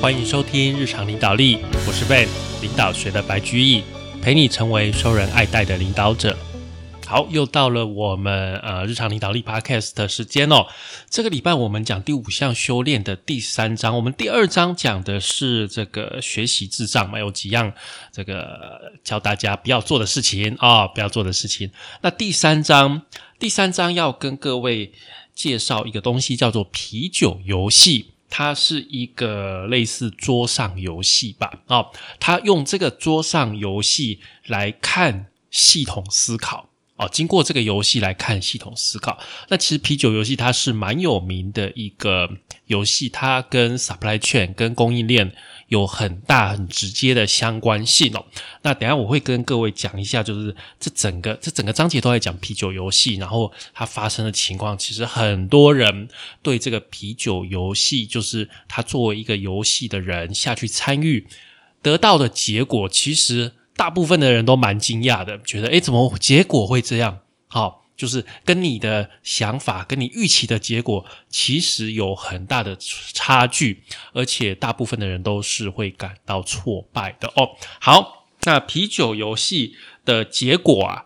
欢迎收听日常领导力，我是 Ben，领导学的白居易，陪你成为受人爱戴的领导者。好，又到了我们呃日常领导力 Podcast 的时间哦。这个礼拜我们讲第五项修炼的第三章，我们第二章讲的是这个学习智障嘛，有几样这个教大家不要做的事情啊，不要做的事情。那第三章，第三章要跟各位介绍一个东西，叫做啤酒游戏。它是一个类似桌上游戏吧？哦，它用这个桌上游戏来看系统思考。哦，经过这个游戏来看系统思考。那其实啤酒游戏它是蛮有名的一个游戏，它跟 supply chain 跟供应链有很大很直接的相关性哦。那等下我会跟各位讲一下，就是这整个这整个章节都在讲啤酒游戏，然后它发生的情况，其实很多人对这个啤酒游戏，就是他作为一个游戏的人下去参与，得到的结果其实。大部分的人都蛮惊讶的，觉得诶，怎么结果会这样？好，就是跟你的想法、跟你预期的结果，其实有很大的差距，而且大部分的人都是会感到挫败的哦。好，那啤酒游戏的结果啊，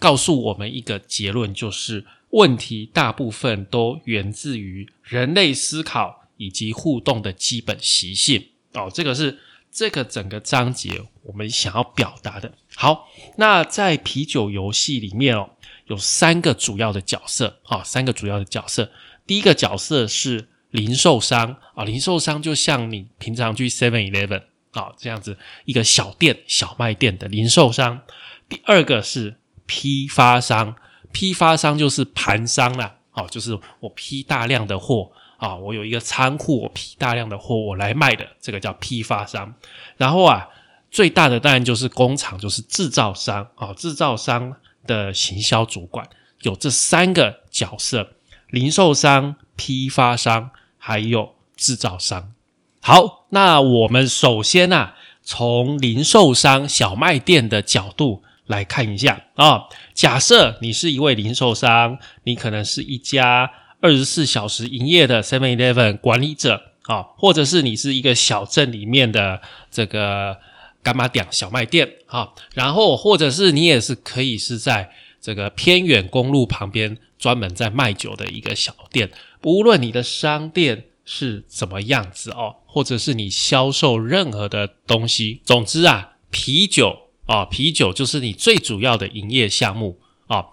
告诉我们一个结论，就是问题大部分都源自于人类思考以及互动的基本习性哦。这个是。这个整个章节我们想要表达的，好，那在啤酒游戏里面哦，有三个主要的角色啊，三个主要的角色。第一个角色是零售商啊，零售商就像你平常去 Seven Eleven 啊这样子一个小店、小卖店的零售商。第二个是批发商，批发商就是盘商啦，哦，就是我批大量的货。啊，我有一个仓库，我批大量的货，我来卖的，这个叫批发商。然后啊，最大的当然就是工厂，就是制造商啊，制造商的行销主管有这三个角色：零售商、批发商，还有制造商。好，那我们首先呢，从零售商小卖店的角度来看一下啊。假设你是一位零售商，你可能是一家。二十四小时营业的 Seven Eleven 管理者啊，或者是你是一个小镇里面的这个干妈店小卖店啊，然后或者是你也是可以是在这个偏远公路旁边专门在卖酒的一个小店，无论你的商店是怎么样子哦，或者是你销售任何的东西，总之啊，啤酒啊，啤酒就是你最主要的营业项目啊，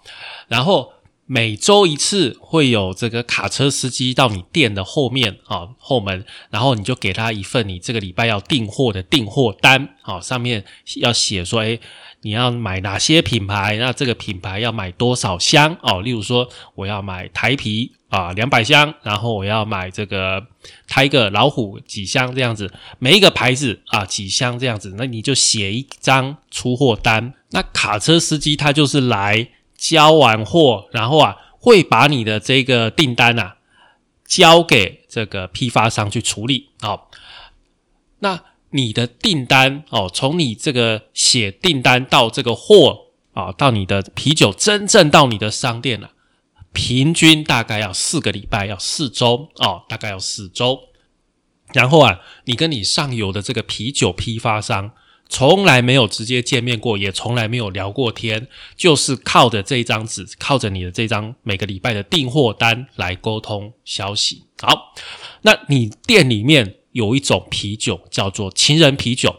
然后。每周一次会有这个卡车司机到你店的后面啊后门，然后你就给他一份你这个礼拜要订货的订货单啊，上面要写说，哎，你要买哪些品牌？那这个品牌要买多少箱哦？例如说，我要买台啤啊两百箱，然后我要买这个泰个老虎几箱这样子，每一个牌子啊几箱这样子，那你就写一张出货单。那卡车司机他就是来。交完货，然后啊，会把你的这个订单啊交给这个批发商去处理哦。那你的订单哦，从你这个写订单到这个货啊，到你的啤酒真正到你的商店了，平均大概要四个礼拜，要四周哦，大概要四周。然后啊，你跟你上游的这个啤酒批发商。从来没有直接见面过，也从来没有聊过天，就是靠着这一张纸，靠着你的这张每个礼拜的订货单来沟通消息。好，那你店里面有一种啤酒叫做情人啤酒，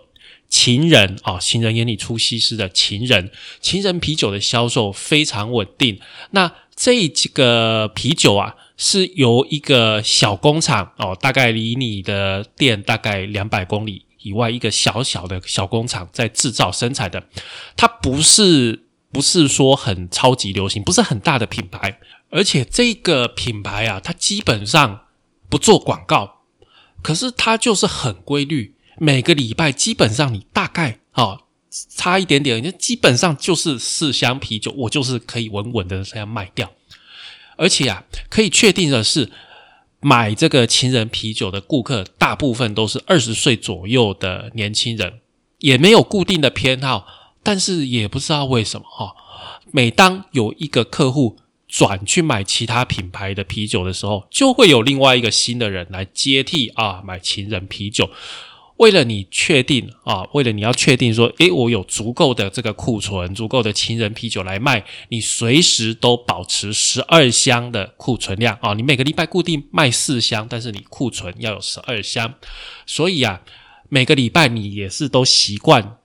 情人啊，情人眼里出西施的情人，情人啤酒的销售非常稳定。那这几个啤酒啊，是由一个小工厂哦，大概离你的店大概两百公里。以外，一个小小的小工厂在制造生产的，它不是不是说很超级流行，不是很大的品牌，而且这个品牌啊，它基本上不做广告，可是它就是很规律，每个礼拜基本上你大概啊差一点点，就基本上就是四箱啤酒，我就是可以稳稳的这样卖掉，而且啊，可以确定的是。买这个情人啤酒的顾客，大部分都是二十岁左右的年轻人，也没有固定的偏好，但是也不知道为什么哈。每当有一个客户转去买其他品牌的啤酒的时候，就会有另外一个新的人来接替啊，买情人啤酒。为了你确定啊，为了你要确定说，诶，我有足够的这个库存，足够的情人啤酒来卖，你随时都保持十二箱的库存量啊。你每个礼拜固定卖四箱，但是你库存要有十二箱。所以啊，每个礼拜你也是都习惯，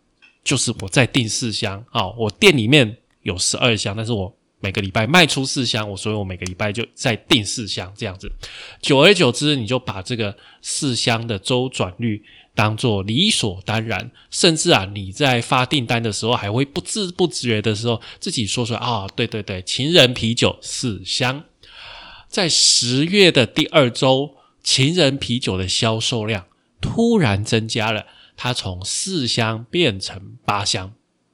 就是我再订四箱啊。我店里面有十二箱，但是我每个礼拜卖出四箱，我所以我每个礼拜就再订四箱这样子。久而久之，你就把这个四箱的周转率。当做理所当然，甚至啊，你在发订单的时候，还会不知不觉的时候，自己说出来啊，对对对，情人啤酒四箱，在十月的第二周，情人啤酒的销售量突然增加了，它从四箱变成八箱，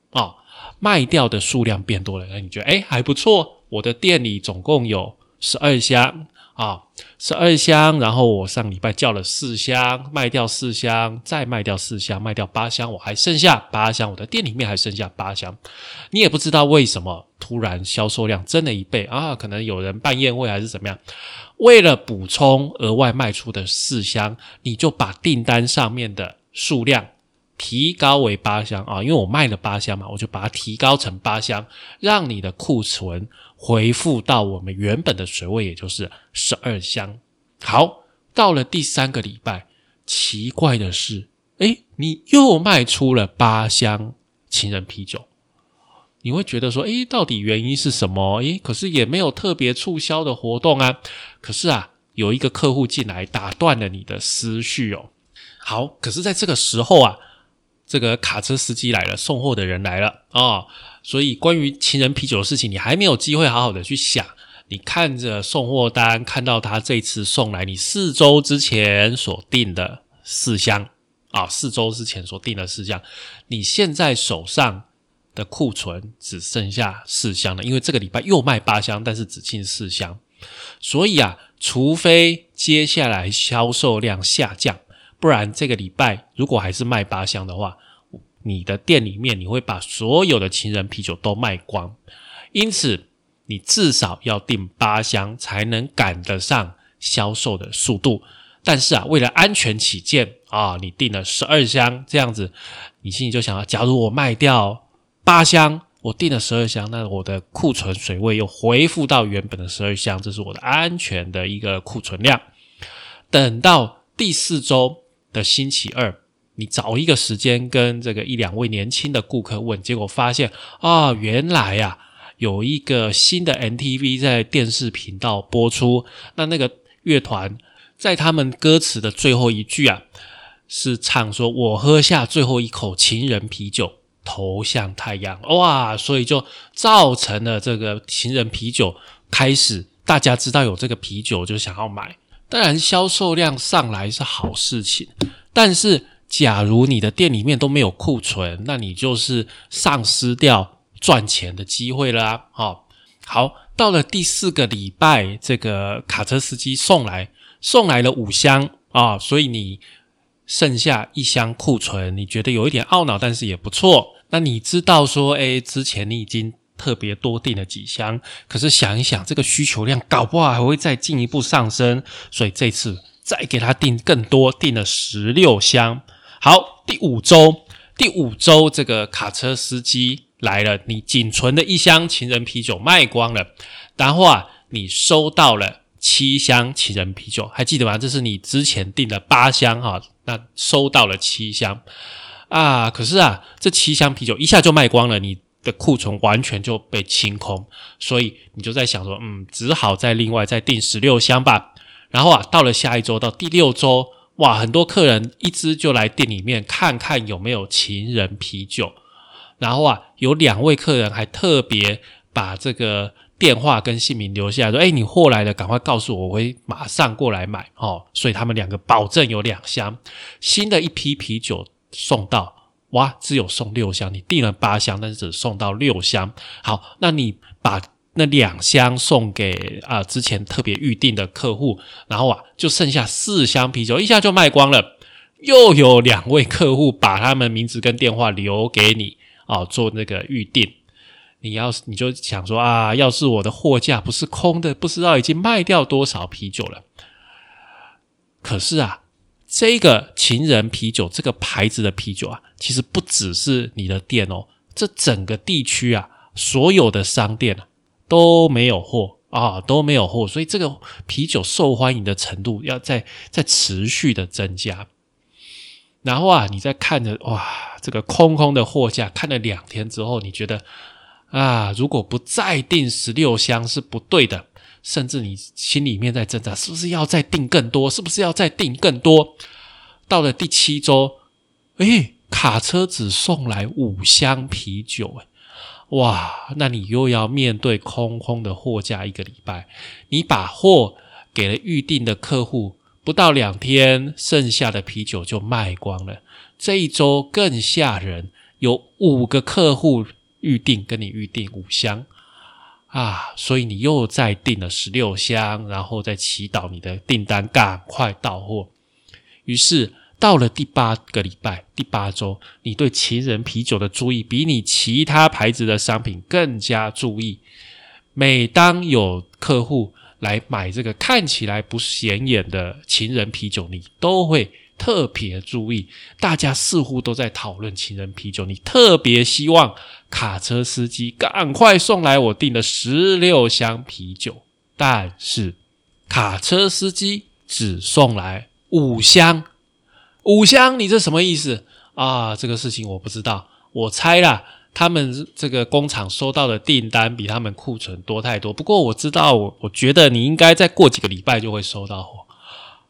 啊，卖掉的数量变多了，那你觉得哎还不错，我的店里总共有十二箱。啊，十二箱，然后我上礼拜叫了四箱，卖掉四箱，再卖掉四箱，卖掉八箱，我还剩下八箱，我的店里面还剩下八箱。你也不知道为什么突然销售量增了一倍啊？可能有人办宴会还是怎么样？为了补充额外卖出的四箱，你就把订单上面的数量提高为八箱啊，因为我卖了八箱嘛，我就把它提高成八箱，让你的库存。回复到我们原本的水位，也就是十二箱。好，到了第三个礼拜，奇怪的是，哎，你又卖出了八箱情人啤酒。你会觉得说，哎，到底原因是什么？哎，可是也没有特别促销的活动啊。可是啊，有一个客户进来打断了你的思绪哦。好，可是在这个时候啊。这个卡车司机来了，送货的人来了啊！所以关于情人啤酒的事情，你还没有机会好好的去想。你看着送货单，看到他这次送来你四周之前所订的四箱啊，四周之前所订的四箱，你现在手上的库存只剩下四箱了，因为这个礼拜又卖八箱，但是只进四箱，所以啊，除非接下来销售量下降。不然这个礼拜如果还是卖八箱的话，你的店里面你会把所有的情人啤酒都卖光，因此你至少要订八箱才能赶得上销售的速度。但是啊，为了安全起见啊，你订了十二箱这样子，你心里就想要，假如我卖掉八箱，我订了十二箱，那我的库存水位又恢复到原本的十二箱，这是我的安全的一个库存量。等到第四周。的星期二，你找一个时间跟这个一两位年轻的顾客问，结果发现啊，原来呀有一个新的 NTV 在电视频道播出，那那个乐团在他们歌词的最后一句啊，是唱说“我喝下最后一口情人啤酒，投向太阳”，哇，所以就造成了这个情人啤酒开始大家知道有这个啤酒就想要买。当然，销售量上来是好事情，但是假如你的店里面都没有库存，那你就是丧失掉赚钱的机会了啊！好，好，到了第四个礼拜，这个卡车司机送来送来了五箱啊，所以你剩下一箱库存，你觉得有一点懊恼，但是也不错。那你知道说，哎，之前你已经。特别多订了几箱，可是想一想，这个需求量搞不好还会再进一步上升，所以这次再给他订更多，订了十六箱。好，第五周，第五周这个卡车司机来了，你仅存的一箱情人啤酒卖光了，然后啊，你收到了七箱情人啤酒，还记得吗？这是你之前订的八箱哈，那收到了七箱啊，可是啊，这七箱啤酒一下就卖光了，你。的库存完全就被清空，所以你就在想说，嗯，只好再另外再订十六箱吧。然后啊，到了下一周，到第六周，哇，很多客人一支就来店里面看看有没有情人啤酒。然后啊，有两位客人还特别把这个电话跟姓名留下，说：“哎，你货来了，赶快告诉我，我会马上过来买。”哦，所以他们两个保证有两箱新的一批啤酒送到。哇，只有送六箱，你订了八箱，但是只送到六箱。好，那你把那两箱送给啊之前特别预定的客户，然后啊就剩下四箱啤酒，一下就卖光了。又有两位客户把他们名字跟电话留给你啊做那个预定，你要你就想说啊，要是我的货架不是空的，不知道已经卖掉多少啤酒了。可是啊，这个情人啤酒这个牌子的啤酒啊，其实不只是你的店哦，这整个地区啊，所有的商店啊都没有货啊，都没有货，所以这个啤酒受欢迎的程度要在在持续的增加。然后啊，你在看着哇，这个空空的货架，看了两天之后，你觉得啊，如果不再订十六箱是不对的，甚至你心里面在挣扎，是不是要再订更多？是不是要再订更多？到了第七周，哎，卡车只送来五箱啤酒，哇，那你又要面对空空的货架一个礼拜，你把货给了预定的客户。不到两天，剩下的啤酒就卖光了。这一周更吓人，有五个客户预定跟你预定五箱啊，所以你又再订了十六箱，然后再祈祷你的订单赶快到货。于是到了第八个礼拜，第八周，你对情人啤酒的注意比你其他牌子的商品更加注意。每当有客户，来买这个看起来不显眼的情人啤酒，你都会特别注意。大家似乎都在讨论情人啤酒，你特别希望卡车司机赶快送来我订的十六箱啤酒。但是卡车司机只送来五箱，五箱，你这什么意思啊？这个事情我不知道，我猜啦。他们这个工厂收到的订单比他们库存多太多。不过我知道，我我觉得你应该再过几个礼拜就会收到货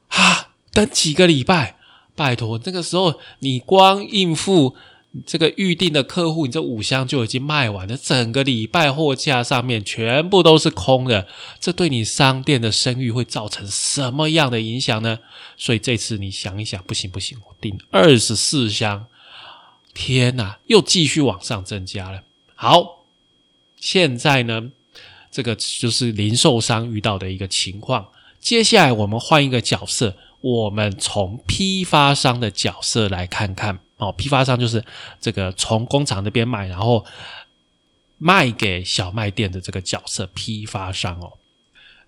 啊！等几个礼拜，拜托，这个时候你光应付这个预定的客户，你这五箱就已经卖完了，整个礼拜货架上面全部都是空的，这对你商店的声誉会造成什么样的影响呢？所以这次你想一想，不行不行，我订二十四箱。天呐，又继续往上增加了。好，现在呢，这个就是零售商遇到的一个情况。接下来我们换一个角色，我们从批发商的角色来看看。哦，批发商就是这个从工厂那边买，然后卖给小卖店的这个角色，批发商哦。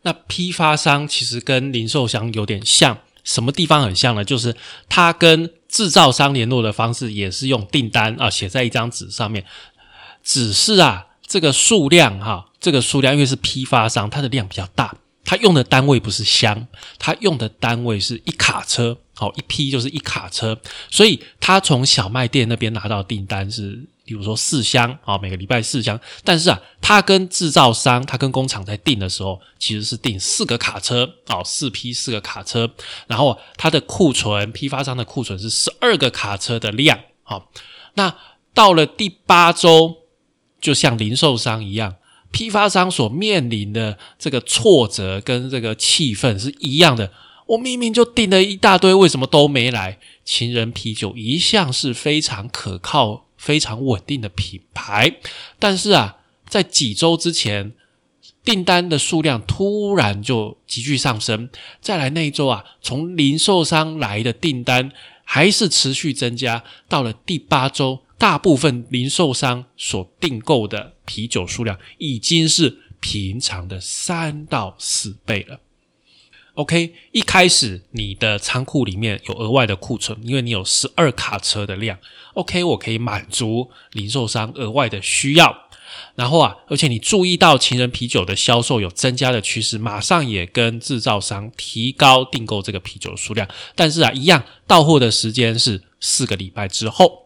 那批发商其实跟零售商有点像。什么地方很像呢？就是他跟制造商联络的方式也是用订单啊，写在一张纸上面。只是啊，这个数量哈，这个数量因为是批发商，它的量比较大，它用的单位不是箱，它用的单位是一卡车，好，一批就是一卡车，所以他从小卖店那边拿到订单是。比如说四箱啊，每个礼拜四箱，但是啊，他跟制造商、他跟工厂在订的时候，其实是订四个卡车哦，四批四个卡车，然后他的库存，批发商的库存是十二个卡车的量哦。那到了第八周，就像零售商一样，批发商所面临的这个挫折跟这个气氛是一样的。我明明就订了一大堆，为什么都没来？情人啤酒一向是非常可靠。非常稳定的品牌，但是啊，在几周之前，订单的数量突然就急剧上升。再来那一周啊，从零售商来的订单还是持续增加。到了第八周，大部分零售商所订购的啤酒数量已经是平常的三到四倍了。OK，一开始你的仓库里面有额外的库存，因为你有十二卡车的量。OK，我可以满足零售商额外的需要。然后啊，而且你注意到情人啤酒的销售有增加的趋势，马上也跟制造商提高订购这个啤酒数量。但是啊，一样到货的时间是四个礼拜之后，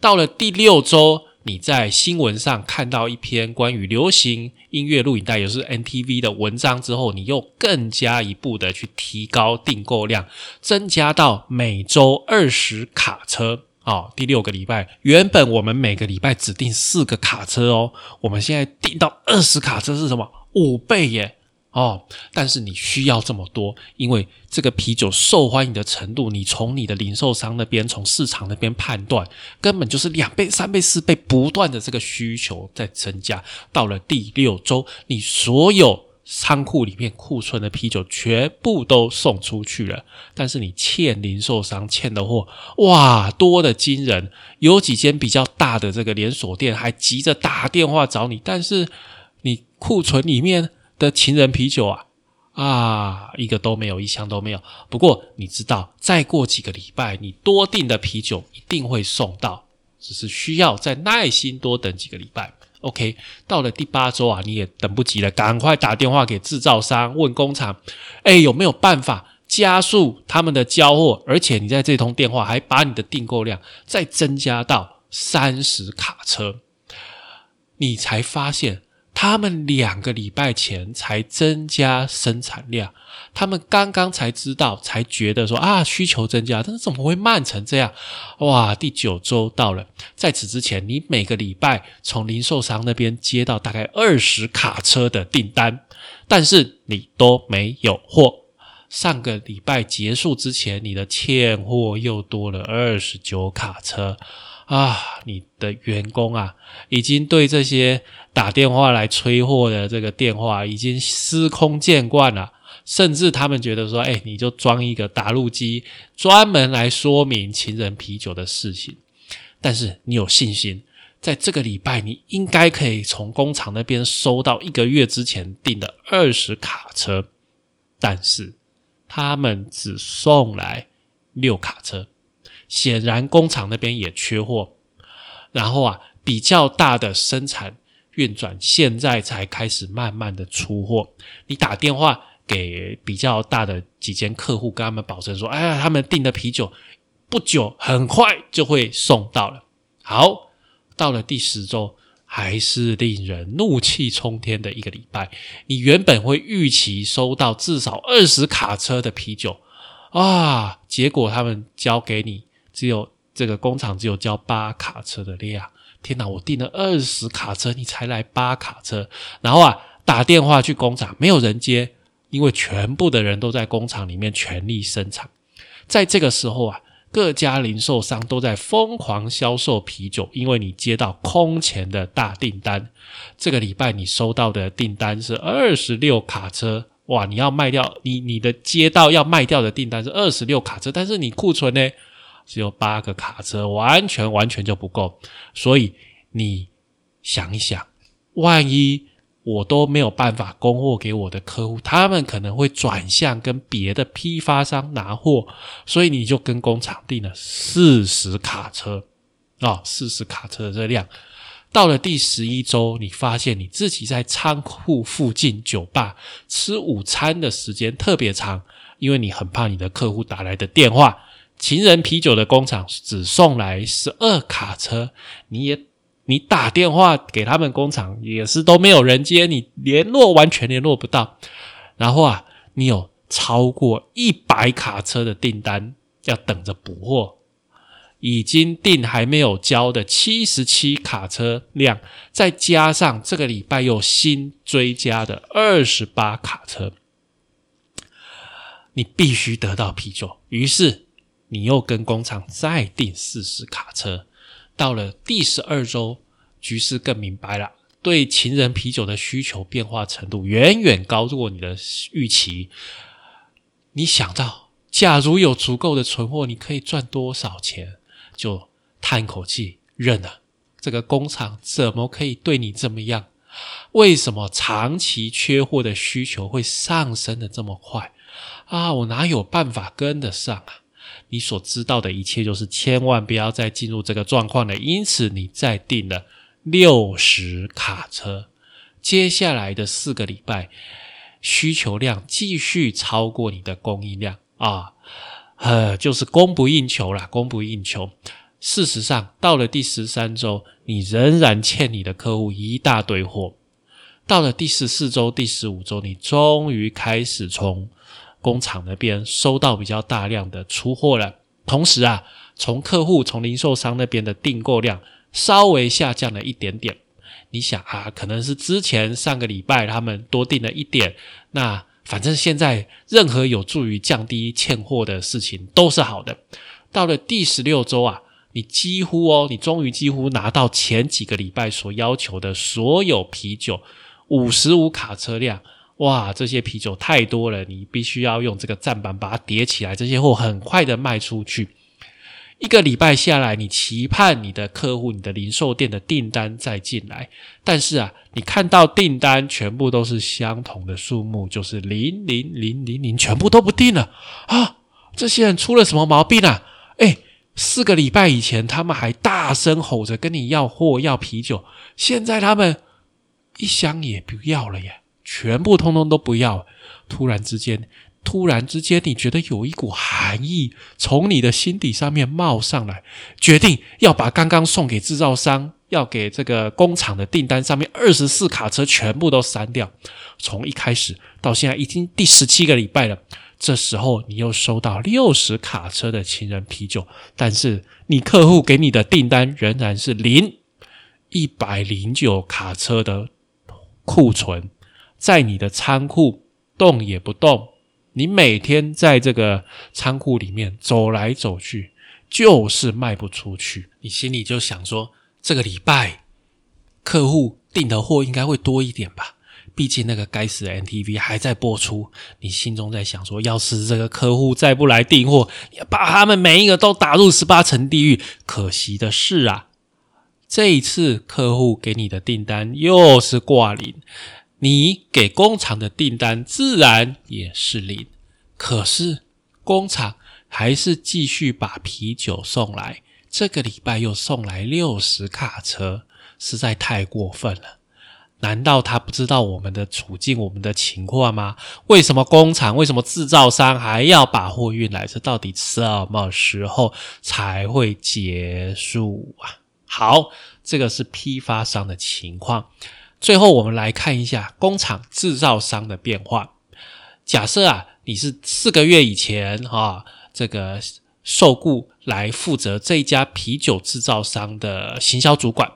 到了第六周。你在新闻上看到一篇关于流行音乐录影带，也是 NTV 的文章之后，你又更加一步的去提高订购量，增加到每周二十卡车哦。第六个礼拜，原本我们每个礼拜只订四个卡车哦，我们现在订到二十卡车是什么？五倍耶！哦，但是你需要这么多，因为这个啤酒受欢迎的程度，你从你的零售商那边、从市场那边判断，根本就是两倍、三倍、四倍不断的这个需求在增加。到了第六周，你所有仓库里面库存的啤酒全部都送出去了，但是你欠零售商欠的货，哇，多的惊人！有几间比较大的这个连锁店还急着打电话找你，但是你库存里面的情人啤酒啊，啊，一个都没有，一箱都没有。不过你知道，再过几个礼拜，你多订的啤酒一定会送到，只是需要再耐心多等几个礼拜。OK，到了第八周啊，你也等不及了，赶快打电话给制造商，问工厂，哎，有没有办法加速他们的交货？而且你在这通电话还把你的订购量再增加到三十卡车，你才发现。他们两个礼拜前才增加生产量，他们刚刚才知道，才觉得说啊需求增加，但是怎么会慢成这样？哇，第九周到了，在此之前，你每个礼拜从零售商那边接到大概二十卡车的订单，但是你都没有货。上个礼拜结束之前，你的欠货又多了二十九卡车。啊，你的员工啊，已经对这些打电话来催货的这个电话已经司空见惯了，甚至他们觉得说，哎，你就装一个打录机，专门来说明情人啤酒的事情。但是你有信心，在这个礼拜，你应该可以从工厂那边收到一个月之前订的二十卡车，但是他们只送来六卡车。显然工厂那边也缺货，然后啊，比较大的生产运转现在才开始慢慢的出货。你打电话给比较大的几间客户，跟他们保证说：“哎呀，他们订的啤酒不久很快就会送到了。”好，到了第十周，还是令人怒气冲天的一个礼拜。你原本会预期收到至少二十卡车的啤酒啊，结果他们交给你。只有这个工厂只有交八卡车的量，天哪！我订了二十卡车，你才来八卡车，然后啊打电话去工厂，没有人接，因为全部的人都在工厂里面全力生产。在这个时候啊，各家零售商都在疯狂销售啤酒，因为你接到空前的大订单。这个礼拜你收到的订单是二十六卡车，哇！你要卖掉你你的街道要卖掉的订单是二十六卡车，但是你库存呢？只有八个卡车，完全完全就不够。所以你想一想，万一我都没有办法供货给我的客户，他们可能会转向跟别的批发商拿货。所以你就跟工厂订了四十卡车啊，四十卡车的这量。到了第十一周，你发现你自己在仓库附近酒吧吃午餐的时间特别长，因为你很怕你的客户打来的电话。情人啤酒的工厂只送来十二卡车，你也你打电话给他们工厂也是都没有人接，你联络完全联络不到。然后啊，你有超过一百卡车的订单要等着补货，已经订还没有交的七十七卡车量，再加上这个礼拜又新追加的二十八卡车，你必须得到啤酒。于是。你又跟工厂再订四十卡车，到了第十二周，局势更明白了。对情人啤酒的需求变化程度远远高过你的预期。你想到，假如有足够的存货，你可以赚多少钱？就叹口气，认了。这个工厂怎么可以对你这么样？为什么长期缺货的需求会上升的这么快？啊，我哪有办法跟得上啊？你所知道的一切，就是千万不要再进入这个状况了。因此，你再订了六十卡车，接下来的四个礼拜，需求量继续超过你的供应量啊，呃，就是供不应求了，供不应求。事实上，到了第十三周，你仍然欠你的客户一大堆货。到了第十四周、第十五周，你终于开始从。工厂那边收到比较大量的出货了，同时啊，从客户、从零售商那边的订购量稍微下降了一点点。你想啊，可能是之前上个礼拜他们多订了一点，那反正现在任何有助于降低欠货的事情都是好的。到了第十六周啊，你几乎哦，你终于几乎拿到前几个礼拜所要求的所有啤酒五十五卡车量。哇，这些啤酒太多了，你必须要用这个站板把它叠起来，这些货很快的卖出去。一个礼拜下来，你期盼你的客户、你的零售店的订单再进来，但是啊，你看到订单全部都是相同的数目，就是零零零零零，全部都不订了啊！这些人出了什么毛病啊？哎，四个礼拜以前他们还大声吼着跟你要货、要啤酒，现在他们一箱也不要了耶，全部通通都不要。突然之间。突然之间，你觉得有一股寒意从你的心底上面冒上来，决定要把刚刚送给制造商、要给这个工厂的订单上面二十四卡车全部都删掉。从一开始到现在，已经第十七个礼拜了。这时候，你又收到六十卡车的情人啤酒，但是你客户给你的订单仍然是零一百零九卡车的库存，在你的仓库动也不动。你每天在这个仓库里面走来走去，就是卖不出去。你心里就想说，这个礼拜客户订的货应该会多一点吧？毕竟那个该死的 NTV 还在播出。你心中在想说，要是这个客户再不来订货，把他们每一个都打入十八层地狱。可惜的是啊，这一次客户给你的订单又是挂零。你给工厂的订单自然也是零，可是工厂还是继续把啤酒送来。这个礼拜又送来六十卡车，实在太过分了。难道他不知道我们的处境、我们的情况吗？为什么工厂、为什么制造商还要把货运来？这到底什么时候才会结束啊？好，这个是批发商的情况。最后，我们来看一下工厂制造商的变化。假设啊，你是四个月以前啊，这个受雇来负责这家啤酒制造商的行销主管，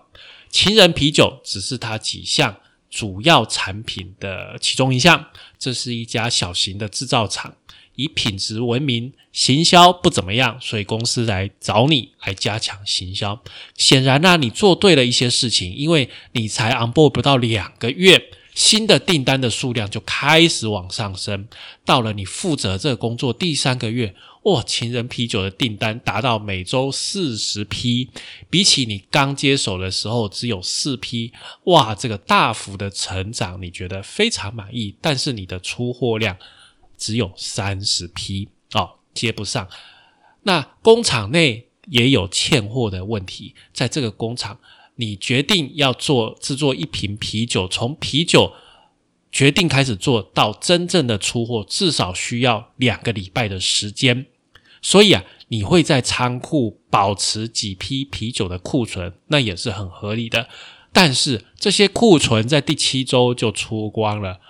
情人啤酒只是它几项主要产品的其中一项。这是一家小型的制造厂。以品质闻名，行销不怎么样，所以公司来找你来加强行销。显然呢，你做对了一些事情，因为你才 on board 不到两个月，新的订单的数量就开始往上升。到了你负责这个工作第三个月，哇，情人啤酒的订单达到每周四十批，比起你刚接手的时候只有四批，哇，这个大幅的成长，你觉得非常满意。但是你的出货量。只有三十批哦，接不上。那工厂内也有欠货的问题。在这个工厂，你决定要做制作一瓶啤酒，从啤酒决定开始做到真正的出货，至少需要两个礼拜的时间。所以啊，你会在仓库保持几批啤酒的库存，那也是很合理的。但是这些库存在第七周就出光了。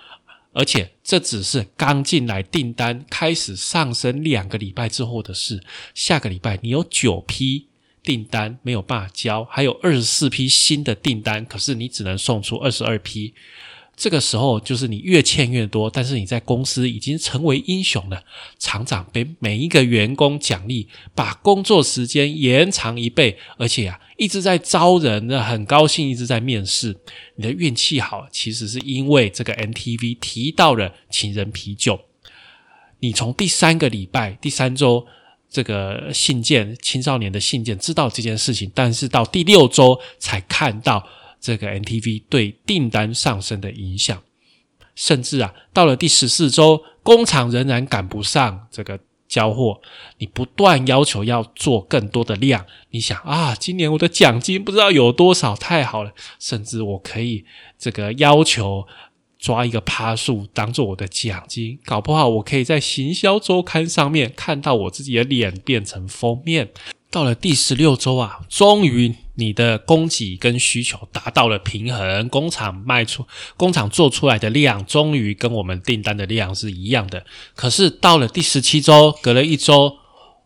而且这只是刚进来订单开始上升两个礼拜之后的事。下个礼拜你有九批订单没有办法交，还有二十四批新的订单，可是你只能送出二十二批。这个时候就是你越欠越多，但是你在公司已经成为英雄了。厂长给每一个员工奖励，把工作时间延长一倍，而且啊一直在招人，很高兴一直在面试。你的运气好，其实是因为这个 NTV 提到了情人啤酒。你从第三个礼拜、第三周这个信件，青少年的信件知道这件事情，但是到第六周才看到。这个 NTV 对订单上升的影响，甚至啊，到了第十四周，工厂仍然赶不上这个交货。你不断要求要做更多的量，你想啊，今年我的奖金不知道有多少，太好了，甚至我可以这个要求抓一个趴数当做我的奖金，搞不好我可以在行销周刊上面看到我自己的脸变成封面。到了第十六周啊，终于。你的供给跟需求达到了平衡，工厂卖出、工厂做出来的量终于跟我们订单的量是一样的。可是到了第十七周，隔了一周，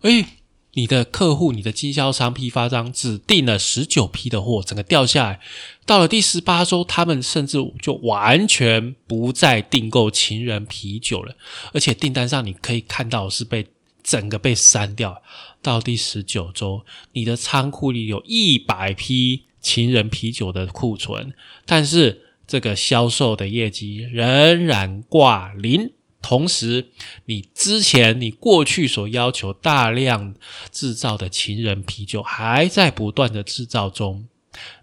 诶，你的客户、你的经销商、批发商只订了十九批的货，整个掉下来。到了第十八周，他们甚至就完全不再订购情人啤酒了，而且订单上你可以看到是被整个被删掉。到第十九周，你的仓库里有一百批情人啤酒的库存，但是这个销售的业绩仍然挂零。同时，你之前你过去所要求大量制造的情人啤酒还在不断的制造中，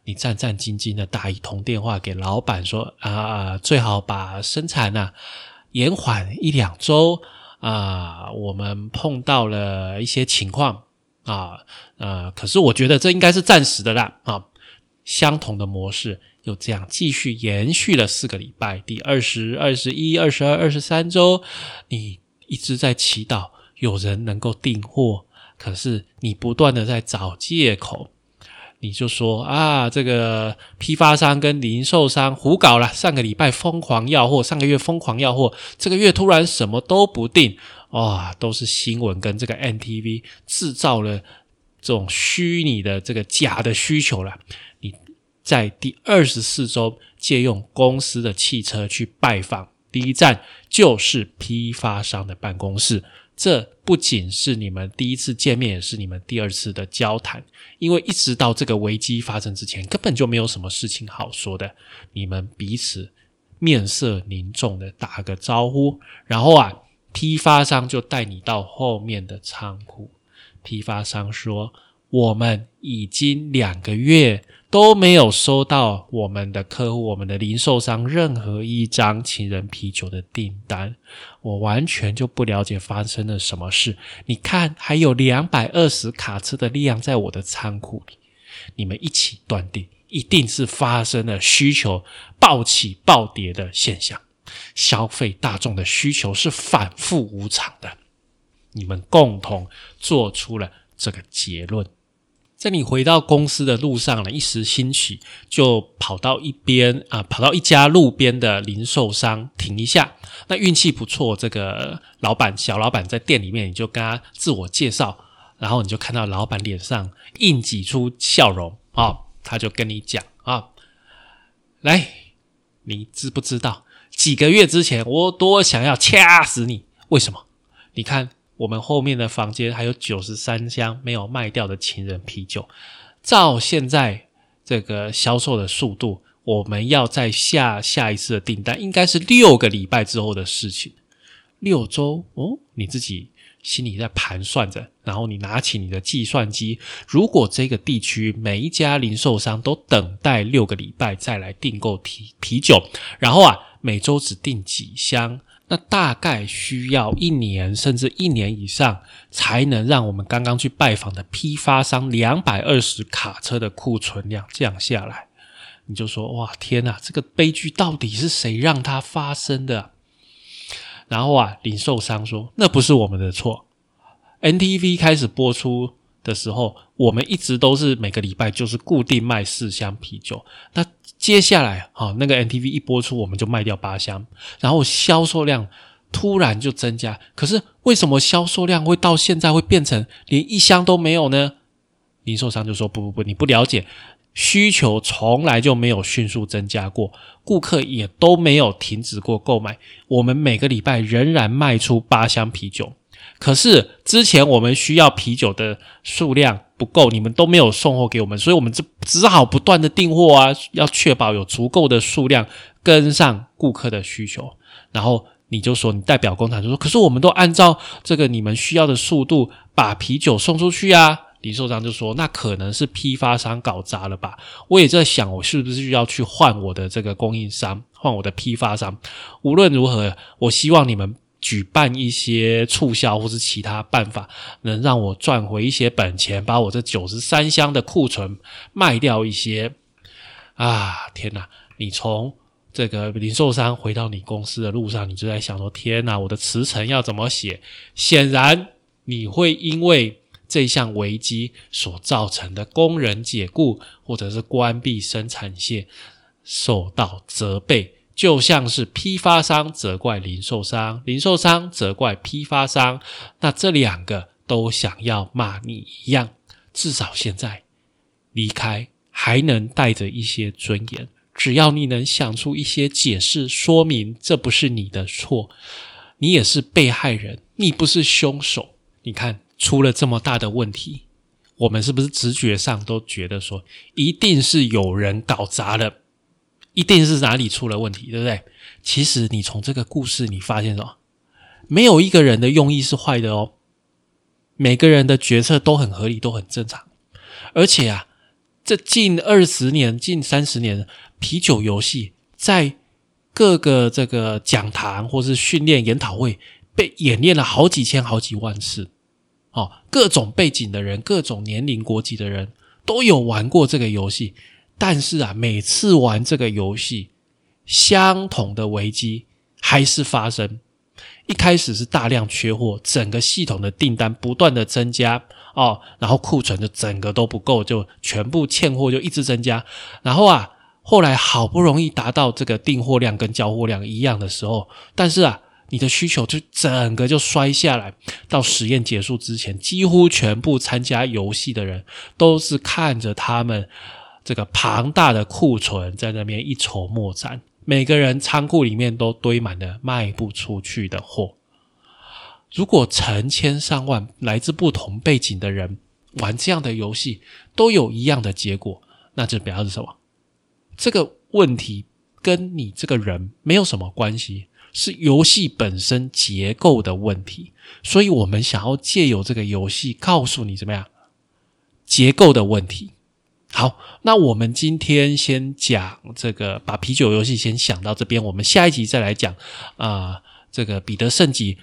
你战战兢兢的打一通电话给老板说啊，最好把生产呢延缓一两周啊，我们碰到了一些情况啊，呃，可是我觉得这应该是暂时的啦啊，相同的模式。又这样继续延续了四个礼拜，第二十二、十一、二十二、二十三周，你一直在祈祷有人能够订货，可是你不断的在找借口，你就说啊，这个批发商跟零售商胡搞了，上个礼拜疯狂要货，上个月疯狂要货，这个月突然什么都不定，哇，都是新闻跟这个 NTV 制造了这种虚拟的这个假的需求了。你在第二十四周，借用公司的汽车去拜访，第一站就是批发商的办公室。这不仅是你们第一次见面，也是你们第二次的交谈。因为一直到这个危机发生之前，根本就没有什么事情好说的。你们彼此面色凝重的打个招呼，然后啊，批发商就带你到后面的仓库。批发商说：“我们已经两个月。”都没有收到我们的客户、我们的零售商任何一张情人啤酒的订单，我完全就不了解发生了什么事。你看，还有两百二十卡车的力量在我的仓库里，你们一起断定，一定是发生了需求暴起暴跌的现象。消费大众的需求是反复无常的，你们共同做出了这个结论。在你回到公司的路上呢，一时兴起，就跑到一边啊，跑到一家路边的零售商停一下。那运气不错，这个老板小老板在店里面，你就跟他自我介绍，然后你就看到老板脸上硬挤出笑容啊，他就跟你讲啊，来，你知不知道几个月之前我多想要掐死你？为什么？你看。我们后面的房间还有九十三箱没有卖掉的情人啤酒，照现在这个销售的速度，我们要再下下一次的订单，应该是六个礼拜之后的事情。六周哦，你自己心里在盘算着，然后你拿起你的计算机，如果这个地区每一家零售商都等待六个礼拜再来订购啤啤酒，然后啊，每周只订几箱。那大概需要一年甚至一年以上，才能让我们刚刚去拜访的批发商两百二十卡车的库存量降下来。你就说哇，天哪，这个悲剧到底是谁让它发生的？然后啊，零售商说那不是我们的错。NTV 开始播出的时候，我们一直都是每个礼拜就是固定卖四箱啤酒。那接下来，哈，那个 NTV 一播出，我们就卖掉八箱，然后销售量突然就增加。可是为什么销售量会到现在会变成连一箱都没有呢？零售商就说：不不不，你不了解，需求从来就没有迅速增加过，顾客也都没有停止过购买。我们每个礼拜仍然卖出八箱啤酒。可是之前我们需要啤酒的数量不够，你们都没有送货给我们，所以我们只只好不断的订货啊，要确保有足够的数量跟上顾客的需求。然后你就说，你代表工厂就说，可是我们都按照这个你们需要的速度把啤酒送出去啊。零售商就说，那可能是批发商搞砸了吧？我也在想，我是不是要去换我的这个供应商，换我的批发商？无论如何，我希望你们。举办一些促销或是其他办法，能让我赚回一些本钱，把我这九十三箱的库存卖掉一些。啊，天哪！你从这个零售商回到你公司的路上，你就在想说：天哪，我的辞呈要怎么写？显然，你会因为这项危机所造成的工人解雇或者是关闭生产线受到责备。就像是批发商责怪零售商，零售商责怪批发商，那这两个都想要骂你一样。至少现在离开还能带着一些尊严。只要你能想出一些解释说明，这不是你的错，你也是被害人，你不是凶手。你看出了这么大的问题，我们是不是直觉上都觉得说，一定是有人搞砸了？一定是哪里出了问题，对不对？其实你从这个故事你发现什么？没有一个人的用意是坏的哦，每个人的决策都很合理，都很正常。而且啊，这近二十年、近三十年，啤酒游戏在各个这个讲堂或是训练研讨会被演练了好几千、好几万次。哦，各种背景的人、各种年龄、国籍的人都有玩过这个游戏。但是啊，每次玩这个游戏，相同的危机还是发生。一开始是大量缺货，整个系统的订单不断的增加哦，然后库存就整个都不够，就全部欠货就一直增加。然后啊，后来好不容易达到这个订货量跟交货量一样的时候，但是啊，你的需求就整个就摔下来。到实验结束之前，几乎全部参加游戏的人都是看着他们。这个庞大的库存在那边一筹莫展，每个人仓库里面都堆满了卖不出去的货。如果成千上万来自不同背景的人玩这样的游戏，都有一样的结果，那这表示什么？这个问题跟你这个人没有什么关系，是游戏本身结构的问题。所以我们想要借由这个游戏告诉你怎么样结构的问题。好，那我们今天先讲这个，把啤酒游戏先想到这边，我们下一集再来讲啊，这个彼得圣吉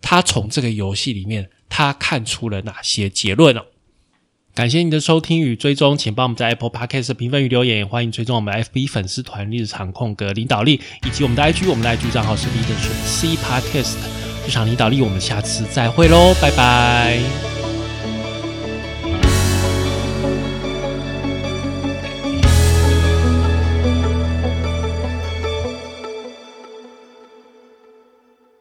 他从这个游戏里面他看出了哪些结论哦？感谢你的收听与追踪，请帮我们在 Apple Podcast 评分与留言，也欢迎追踪我们 FB 粉丝团日常空格领导力，以及我们的 IG，我们的 IG 账号是李正顺 C Podcast 日常领导力，我们下次再会喽，拜拜。